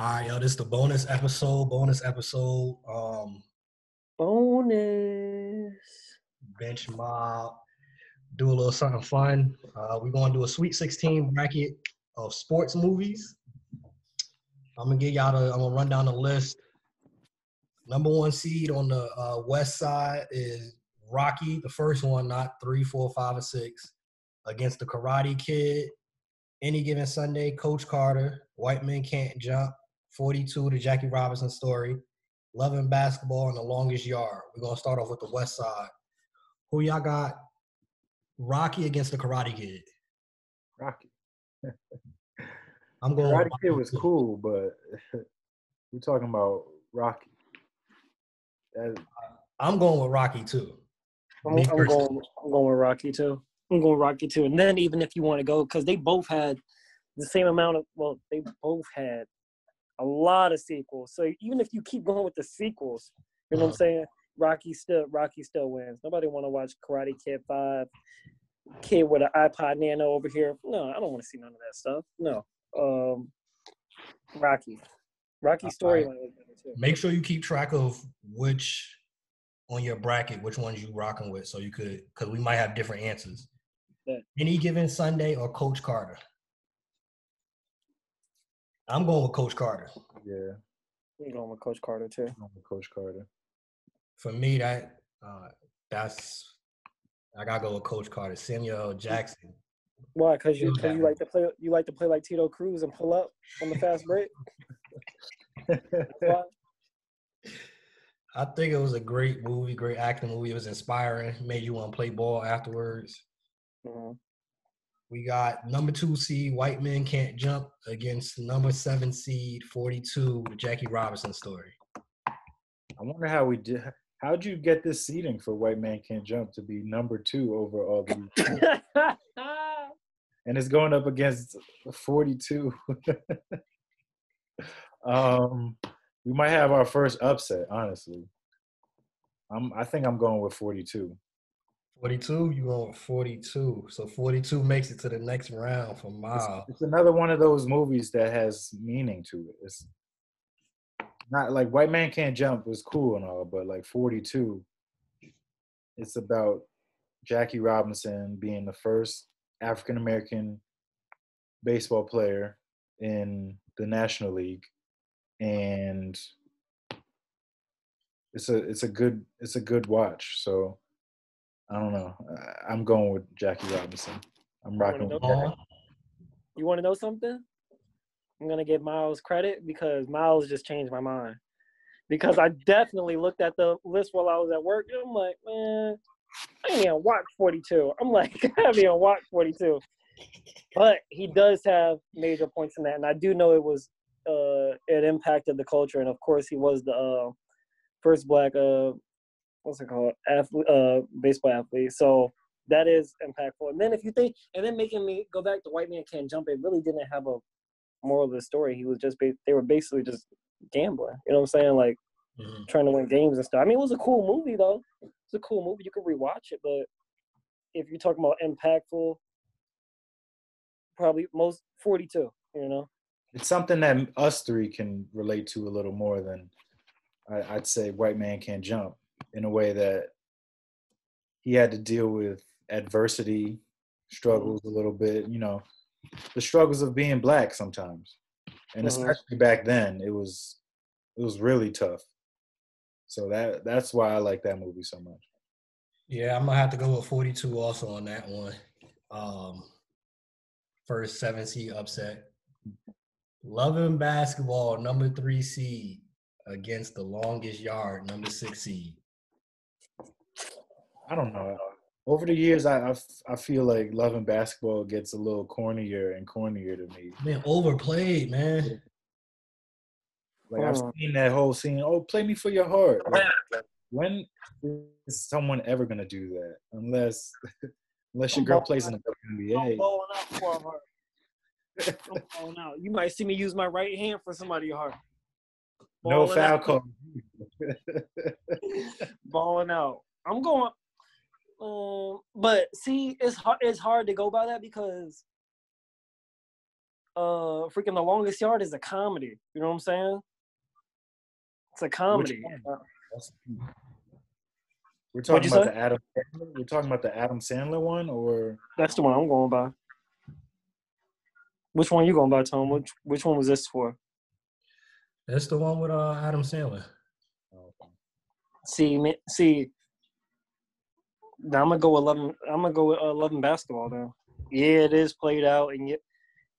All right, yo, this is the bonus episode. Bonus episode. Um, Bonus. bench mob. Do a little something fun. Uh, we're gonna do a Sweet 16 bracket of sports movies. I'm gonna get y'all To, I'm gonna run down the list. Number one seed on the uh, west side is Rocky, the first one, not three, four, five, or six, against the Karate Kid. Any given Sunday, Coach Carter, White Men Can't Jump, 42, the Jackie Robinson story, Love and Basketball, and The Longest Yard. We're gonna start off with the west side. Who y'all got? Rocky against the Karate Kid. Rocky. I'm going. Karate with Kid Rocky was too. cool, but we're talking about Rocky. That, I'm going with Rocky too. I'm, Me I'm going. I'm going with Rocky too. I'm going with Rocky too. And then even if you want to go, because they both had the same amount of. Well, they both had a lot of sequels. So even if you keep going with the sequels, you know what I'm Uh-huh. saying? Rocky still Rocky still wins. Nobody want to watch Karate Kid Five. Kid with an iPod Nano over here. No, I don't want to see none of that stuff. No. Um, Rocky. Rocky storyline too. Make sure you keep track of which on your bracket, which ones you rocking with, so you could, because we might have different answers. Yeah. Any given Sunday or Coach Carter. I'm going with Coach Carter. yeah, I'm going with Coach Carter too. I'm going with Coach Carter. For me, that uh, that's I gotta go with Coach Carter. Samuel Jackson. Why? Because you, you like to play. You like to play like Timo Cruz and pull up on the fast break. I think it was a great movie, great acting movie. It was inspiring, made you want to play ball afterwards. Mhm. We got number two seed White Men Can't Jump against number seven seed 42, the Jackie Robinson story. I wonder how we did. How'd you get this seating for White Man Can't Jump to be number two over all these? and it's going up against 42. um, we might have our first upset, honestly. I'm, I think I'm going with 42. 42, you with 42. So 42 makes it to the next round for It's, Miles. it's another one of those movies that has meaning to it. It's not like White Man Can't Jump was cool and all, but like 42, it's about Jackie Robinson being the first African American baseball player in the National League, and it's a it's a good it's a good watch. So I don't know. I'm going with Jackie Robinson. I'm rocking with Jackie. you want to know something? I'm gonna give Miles credit because Miles just changed my mind. Because I definitely looked at the list while I was at work, and I'm like, man, I ain't gonna watch 42. I'm like, I haven't even watched 42. But he does have major points in that, and I do know it was uh it impacted the culture, and of course he was the uh, first black uh what's it called athlete uh baseball athlete. So that is impactful. And then if you think, and then making me go back to White Man Can't Jump, it really didn't have a moral of the story. He was just they were basically just gambling. You know what I'm saying? Like Mhm. trying to win games and stuff. I mean, it was a cool movie though. It's a cool movie. You could rewatch it, but if you're talking about impactful, probably most 42. You know. it's something that us three can relate to a little more than I'd say white man can't jump in a way that he had to deal with adversity struggles a little bit you know the struggles of being black sometimes and Mhm. especially back then it was it was really tough so that that's why i like that movie so much Yeah, I'm gonna have to go with 42 also on that one. Um, first seven seed upset. Love and basketball, number three seed against the longest yard, number six seed. I don't know uh, over the years I I feel like love and basketball gets a little cornier and cornier to me Man, overplayed, man. Like I've seen that whole scene. Oh, play me for your heart. Like, when is someone ever gonna do that? Unless, unless your girl plays in the I'm WNBA. balling out for her. I'm balling out. You might see me use my right hand for somebody hard. No foul out. call. balling out. I'm going. Um, but see, it's hard. It's hard to go by that because uh freaking The Longest Yard is a comedy. You know what I'm saying? It's a comedy. one? Uh, That's- We're talking about say? the Adam. Sandler? We're talking about the Adam Sandler one, or That's the one I'm going by. Which one you going by, Tom? Which which one was this for? That's the one with uh, Adam Sandler. See, ma- see. Now I'm gonna go eleven. I'm gonna go with uh, Love and basketball now. Yeah, it is played out, and yet,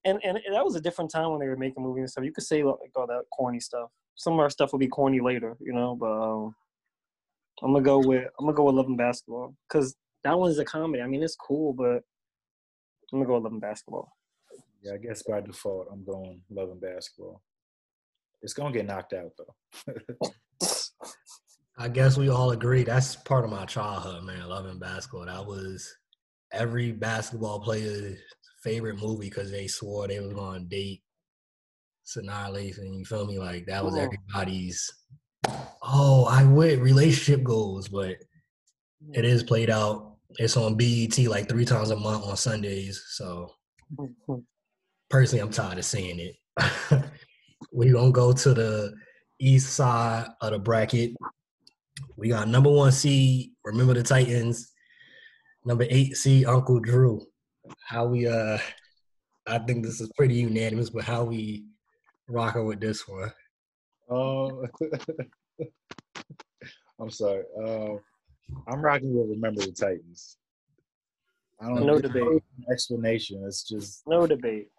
and and that was a different time when they were making movies and stuff. You could say like all that corny stuff. Some of our stuff will be corny later, you know. But um, I'm gonna go with I'm gonna go with Love and basketball because that one's a comedy. I mean, it's cool, but I'm gonna go Love and basketball. yeah, I guess by default I'm going love and basketball. It's gonna get knocked out though. I guess we all agree that's part of my childhood, man. Love and basketball. That was every basketball player's favorite movie because they swore they was going to date Sanaa Lathan. You feel me? Like that was everybody's. Oh, I would relationship goals, but it is played out. It's on BET like three times a month on Sundays. So mm-hmm. personally, I'm tired of seeing it. we gonna go to the east side of the bracket. We got number one seed. Remember the Titans. Number eight seed Uncle Drew. How we uh, I think this is pretty unanimous, but how we rocking with this one? Oh, I'm sorry. Uh, I'm rocking with Remember the Titans. I don't No know. debate. Explanation. It's just No debate.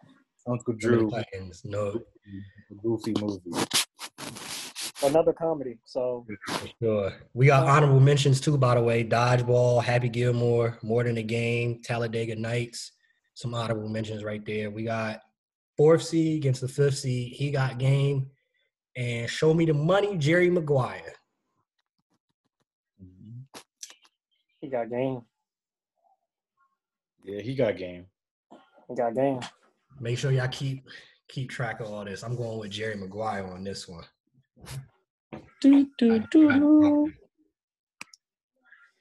Uncle Drew Drew, Titans. No, a goofy movie. Another comedy. So sure. We got honorable mentions too, by the way. Dodgeball, Happy Gilmore, More Than a Game, Talladega Nights. Some honorable mentions right there. We got fourth seed against the fifth seed. He got game. And Show Me the Money, Jerry Maguire. He got game. Yeah, he got game. He got game. Make sure y'all keep keep track of all this. I'm going with Jerry Maguire on this one. Do, do, do.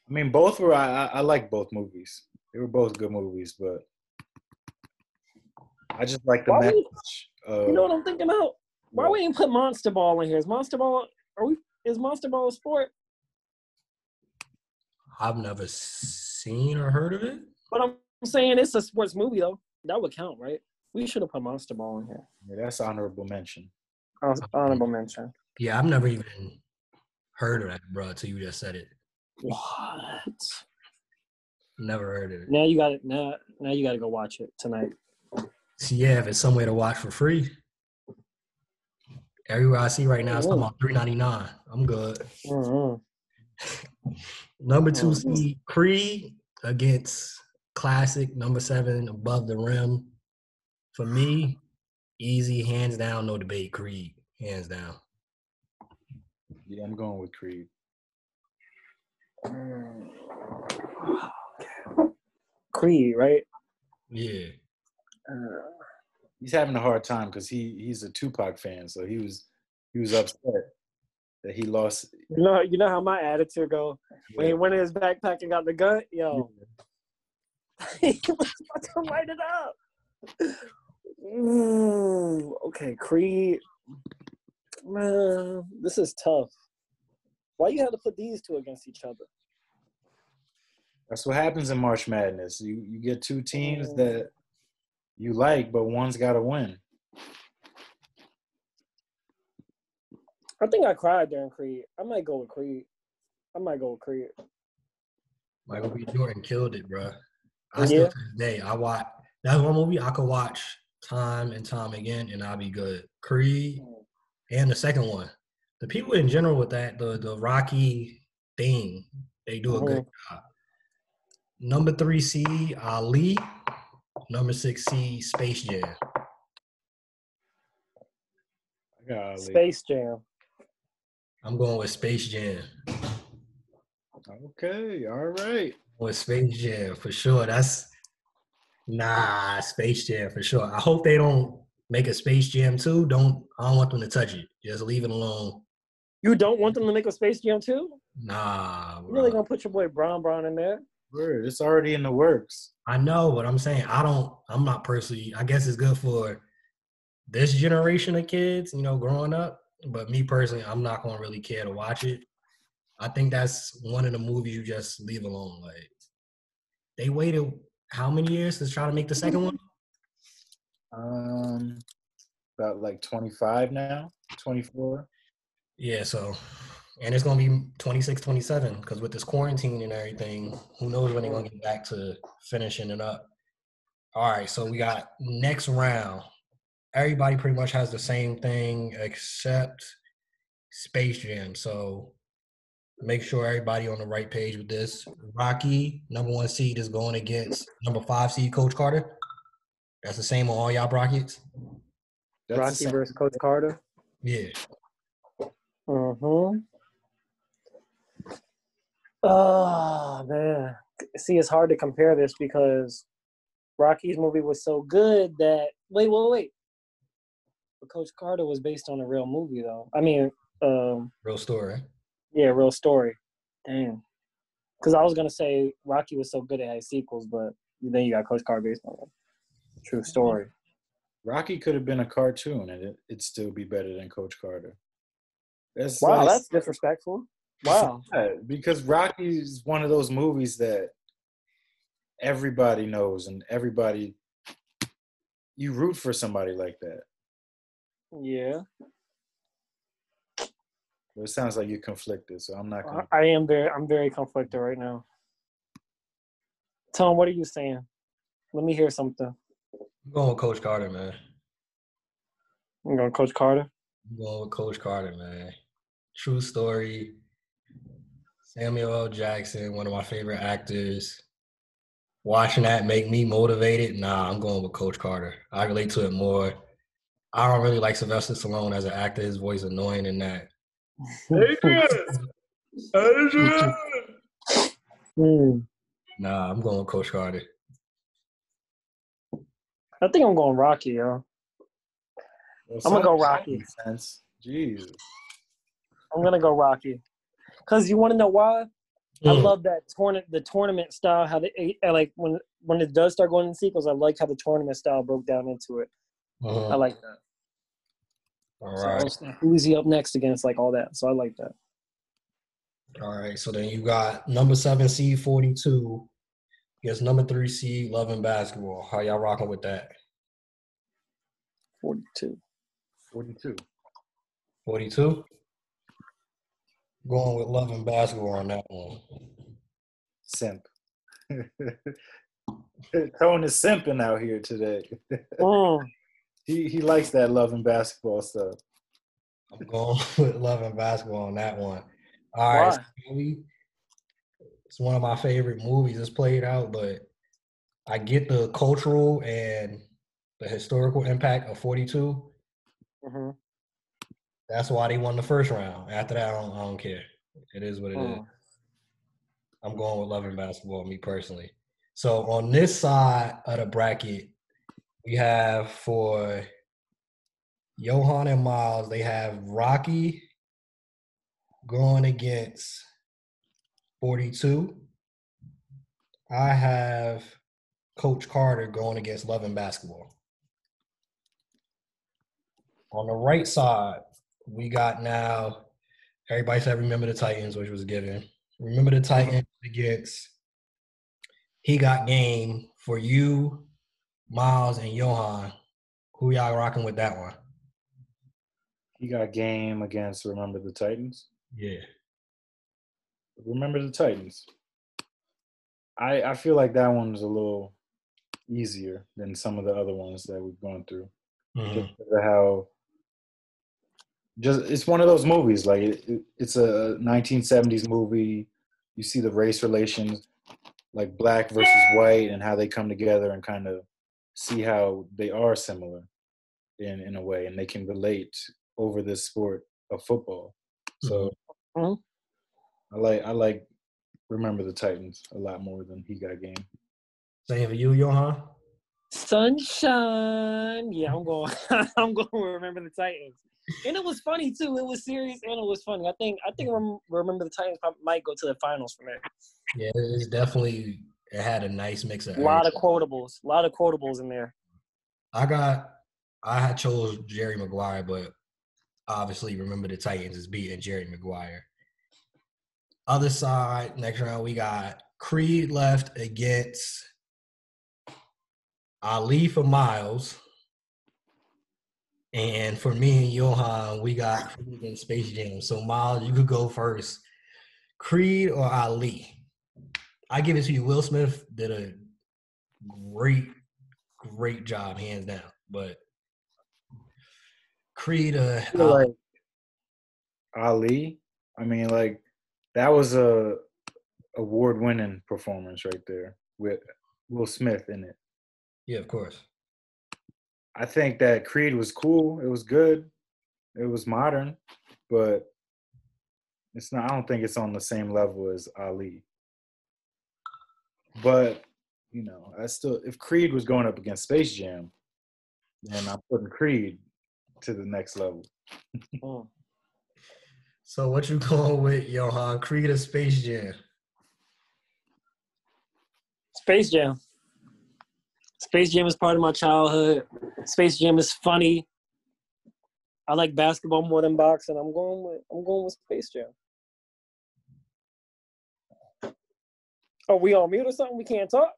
I mean, both were. I, I, I like both movies. They were both good movies, but I just like the Why message. we- Of, You know what I'm thinking about? Why we ain't put Monster Ball in here? Is Monster Ball are we is Monster Ball a sport? I've never seen or heard of it. But I'm saying it's a sports movie though. That would count, right? We should have put Monster Ball in here. Yeah, that's honorable mention. Hon- Honorable mention. Yeah, I've never even heard of that, bro, until you just said it. What? Never heard of it. Now you got it. Now, now you got to go watch it tonight. See, yeah, if it's somewhere to watch for free. Everywhere I see right now, it's talking about three ninety nine. I'm good. Mhm. Number two Mhm. seed Creed against Classic. Number seven above the rim. For me, easy, hands down, no debate. Creed, hands down. Yeah, I'm going with Creed. Creed, right? Yeah, Uh, He's having a hard time because he he's a Tupac fan, so he was he was upset that he lost. you know, you know how my attitude go when he went in his backpack and got the gun. Yo, he was about to light it up. Ooh, okay, Creed. Man, this is tough. Why you have to put these two against each other? That's what happens in March Madness. You you get two teams mm. that you like, but one's got to win. I think I cried during Creed. I might go with Creed. I might go with Creed. Michael B. Jordan killed it, bro. I still to this day, I watch. That's one movie I could watch time and time again, and I'll be good. Creed mm. and the second one. The people in general with that, the the Rocky thing, they do a good mm-hmm. job. Number three C Ali. Number six C Space Jam. I got Ali. Space Jam. I'm going with Space Jam. Okay, all right. With Space Jam for sure. That's nah Space Jam for sure. I hope they don't make a Space Jam too. Don't I don't want them to touch it. Just leave it alone. You don't want them to make a Space Jam too? Nah, You really gonna put your boy Bron Bron in there? Word, it's already in the works. I know, but I'm saying I don't. I'm not personally. I guess it's good for this generation of kids, you know, growing up. But me personally, I'm not gonna really care to watch it. I think that's one of the movies you just leave alone. Like they waited how many years to try to make the second one? Um, about like 25 now, 24. Yeah, so and it's gonna be 26, 27, because with this quarantine and everything, who knows when they're gonna get back to finishing it up. All right, so we got next round. Everybody pretty much has the same thing except Space Jam. So make sure everybody on the right page with this. Rocky, number one seed, is going against number five seed Coach Carter. That's the same on all y'all brackets. That's Rocky versus Coach Carter. Yeah. Mm-hmm. Oh man. See, it's hard to compare this because Rocky's movie was so good that wait, wait, wait. But Coach Carter was based on a real movie though. I mean, um, Real story. yeah, real story. Damn. Because I was gonna say Rocky was so good it had sequels, but then you got Coach Carter based on a true story. Rocky could have been a cartoon and it, it'd still be better than Coach Carter. That's Wow, like- that's disrespectful. Wow. Yeah, because Rocky is one of those movies that everybody knows and everybody you root for somebody like that. Yeah. But it sounds like you're conflicted, so I'm not I- gonna I am very I'm very conflicted right now. Tom, what are you saying? Let me hear something. I'm going with Coach Carter, man. I'm going Coach Carter. I'm going with Coach Carter, man. True story. Samuel L. Jackson, one of my favorite actors. Watching that make me motivated. Nah, I'm going with Coach Carter. I relate to it more. I don't really like Sylvester Stallone as an actor. His voice annoying in that. Hmm. Nah, I'm going with Coach Carter. I think I'm going Rocky, yo. Well, I'm gonna go Rocky. Sense. Jeez. I'm gonna go Rocky. Cause you want to know why? I Mm. love that tournament, the tournament style. How they like when when it does start going in sequels. I like how the tournament style broke down into it. Mhm. I like that. All So right. it's like, who's he up next against? Like all that. So I like that. All right. So then you got number seven seed 42 against number three seed Love and Basketball. How y'all rocking with that? Forty-two. 42. 42? Going with Love and Basketball on that one. Simp. Tone is simping out here today. Mm. he he likes that love and basketball stuff. I'm going with Love and Basketball on that one. All right. Why? so we- it's one of my favorite movies. It's played out, but I get the cultural and the historical impact of 42. Hmm That's why they won the first round. After that, I don't, I don't care. It is what it is. Mm. I'm going with Love and Basketball, me personally. So on this side of the bracket, we have for Johan and Miles, they have Rocky going against 42. I have Coach Carter going against Love and Basketball. On the right side, we got now everybody said remember the Titans, which was given. Remember the Titans against he got game for you, Miles, and Johan. Who y'all rocking with that one? He got game against Remember the Titans. Yeah. Remember the Titans. I I feel like that one was a little easier than some of the other ones that we've gone through. Mhm. Just how just it's one of those movies like it, it, it's a 1970s movie you see the race relations like black versus white and how they come together and kind of see how they are similar in in a way and they can relate over this sport of football so Mhm. i like i like remember the titans a lot more than he got game Same for you, Johan. Sunshine. Yeah, I'm going. I'm going. to Remember the Titans. And it was funny too. It was serious and it was funny. I think. I think. Rem- Remember the Titans might go to the finals for that. Yeah, it's definitely it had a nice mix of. A lot of quotables. A lot of quotables in there. I got I had chose Jerry Maguire, but obviously remember the Titans is beating Jerry Maguire. Other side, next round we got Creed left against Ali for Miles. And for me and Johan, we got Creed against Space Jam. So Miles, you could go first. Creed or Ali? I give it to you. Will Smith did a great, great job, hands down. But Creed, uh, I like Ali. I mean, like that was a award-winning performance right there with Will Smith in it. yeah, of course. I think that Creed was cool. It was good. It was modern, but it's not. I don't think it's on the same level as Ali. But you know, I still, if Creed was going up against Space Jam, then I'm putting Creed to the next level. Mm. So what you going with, Johan? Creed or Space Jam? Space Jam. Space Jam is part of my childhood. Space Jam is funny. I like basketball more than boxing. I'm going with I'm going with Space Jam. Are we on mute or something? We can't talk.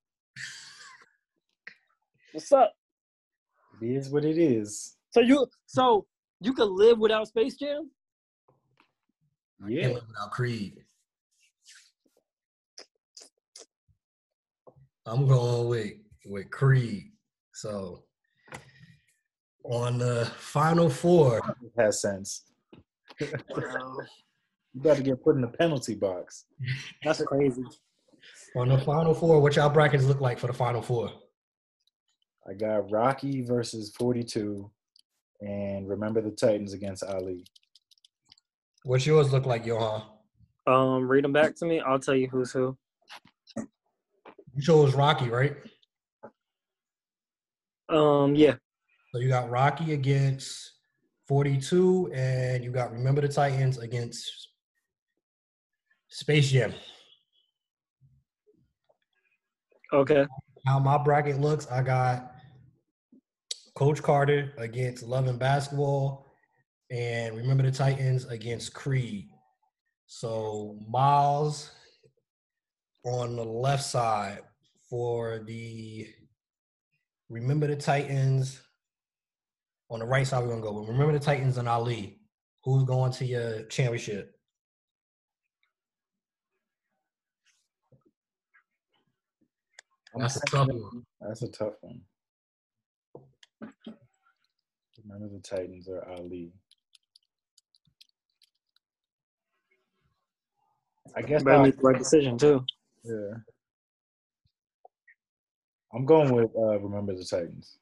What's up? It is what it is. So you so you could live without Space Jam? Oh, yeah. Can't live without Creed. I'm going with with Creed. So on the final four, It has sense. You got to get put in the penalty box. That's crazy. on the final four, what y'all brackets look like for the final four? I got Rocky versus 42 and Remember the Titans against Ali. What's yours look like, Johan? Um, read them back to me. I'll tell you who's who. You chose Rocky, right? Um, yeah. So you got Rocky against 42, and you got Remember the Titans against Space Jam. Okay. How my bracket looks, I got Coach Carter against Love and Basketball, and Remember the Titans against Creed. So Miles on the left side for the Remember the Titans. On the right side, we're gonna go with Remember the Titans and Ali. Who's going to your championship? That's a tough one. That's a tough one. Remember the Titans or Ali. I guess Better I'll- make the right decision too. yeah. I'm going with uh, Remember the Titans.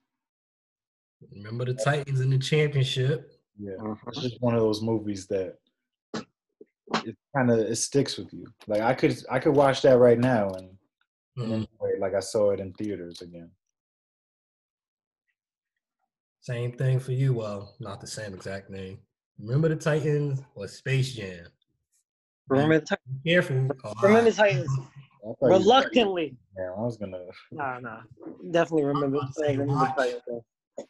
Remember the Titans in the championship. Yeah, Mm-hmm. it's just one of those movies that it kind of it sticks with you. Like I could I could watch that right now and, and Mhm. enjoy it like I saw it in theaters again. Same thing for you. Well, not the same exact name. Remember the Titans or Space Jam? Remember the Titans. Careful. Oh, Remember the Titans. I thought you- Reluctantly. Yeah, I was gonna. Nah, nah. Definitely remember. I'm about to say remember watch.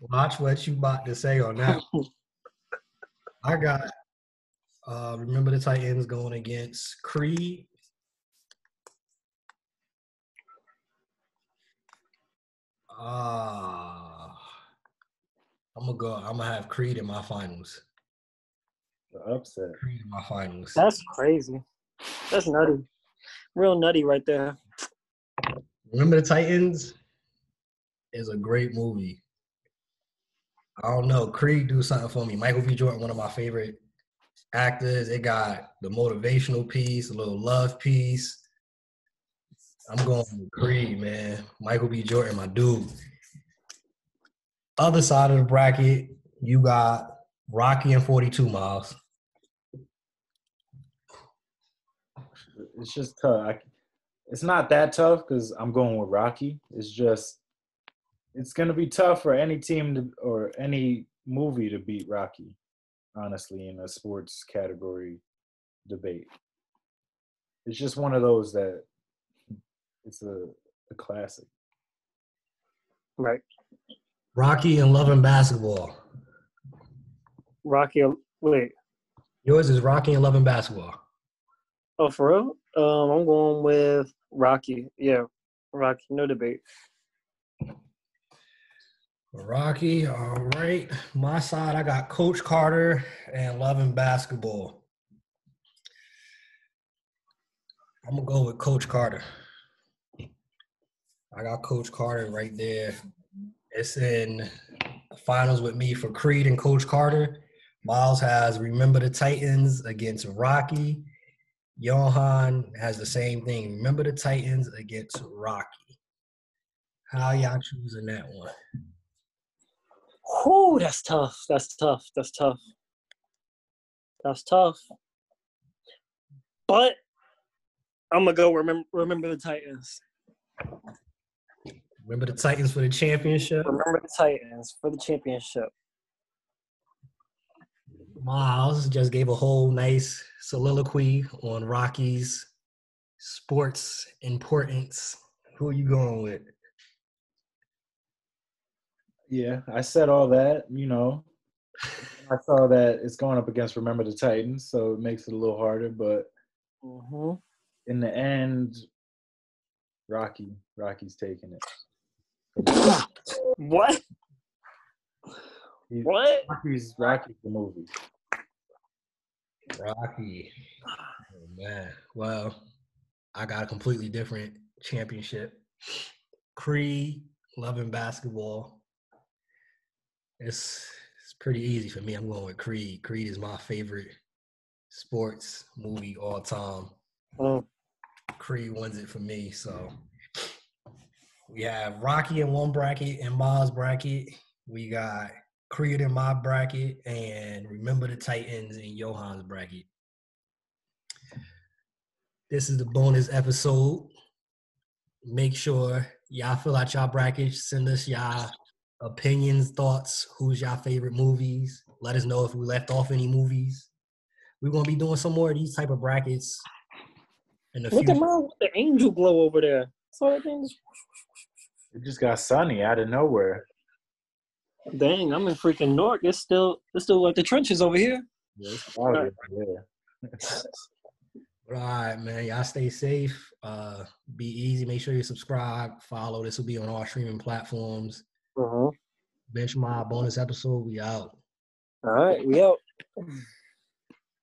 Watch what you about to say on that. I got uh remember the Titans going against Creed. Ah, I'm gonna go. I'm gonna have Creed in my finals. The upset. Creed in my finals. That's crazy. That's nutty. Real nutty right there. Remember the Titans is a great movie. I don't know. Creed do something for me. Michael B. Jordan, one of my favorite actors. It got the motivational piece, a little love piece. I'm going with Creed, man. Michael B. Jordan, my dude. Other side of the bracket, you got Rocky and 42 Miles. It's just tough. I, it's not that tough because I'm going with Rocky. It's just it's gonna be tough for any team to or any movie to beat Rocky. Honestly, in a sports category debate, it's just one of those that it's a, a classic. Right. Rocky and Love and Basketball. Rocky. Wait. Yours is Rocky and Love and Basketball. Oh, for real? Um, I'm going with Rocky. Yeah, Rocky. No debate. Rocky, all right. My side, I got Coach Carter and Love and Basketball. I'm gonna go with Coach Carter. I got Coach Carter right there. It's in the finals with me for Creed and Coach Carter. Miles has Remember the Titans against Rocky. Johan has the same thing. Remember the Titans against Rocky. How y'all choosing that one? Oh, that's tough. That's tough. That's tough. That's tough. But I'm gonna go remember remember the Titans. Remember the Titans for the championship? Remember the Titans for the championship. Miles just gave a whole nice soliloquy on Rocky's sports importance. Who are you going with? Yeah, I said all that. You know, I saw that it's going up against Remember the Titans, so it makes it a little harder. But Mm-hmm. in the end, Rocky, Rocky's taking it. What? He- What? Rocky's Rocky's the movie. Rocky. Oh, man. Well, I got a completely different championship. Creed, love and basketball. It's it's pretty easy for me. I'm going with Creed. Creed is my favorite sports movie all time. Mm. Creed wins it for me. So we have Rocky in one bracket and Miles bracket. We got Creed in my bracket and Remember the Titans in Johan's bracket. This is the bonus episode. Make sure y'all fill out y'all brackets. Send us y'all opinions, thoughts. Who's y'all favorite movies? Let us know if we left off any movies. We're gonna be doing some more of these type of brackets in the Look future. at my the angel glow over there. So that thing It just got sunny out of nowhere. Dang, I'm in freaking Newark. It's still it's still like the trenches over here. Yeah, it's cloudy over there. All right, man. Y'all stay safe. Uh, be easy. Make sure you subscribe, follow. This will be on all streaming platforms. Uh-huh. Bench Mob bonus episode. We out. All right, we out.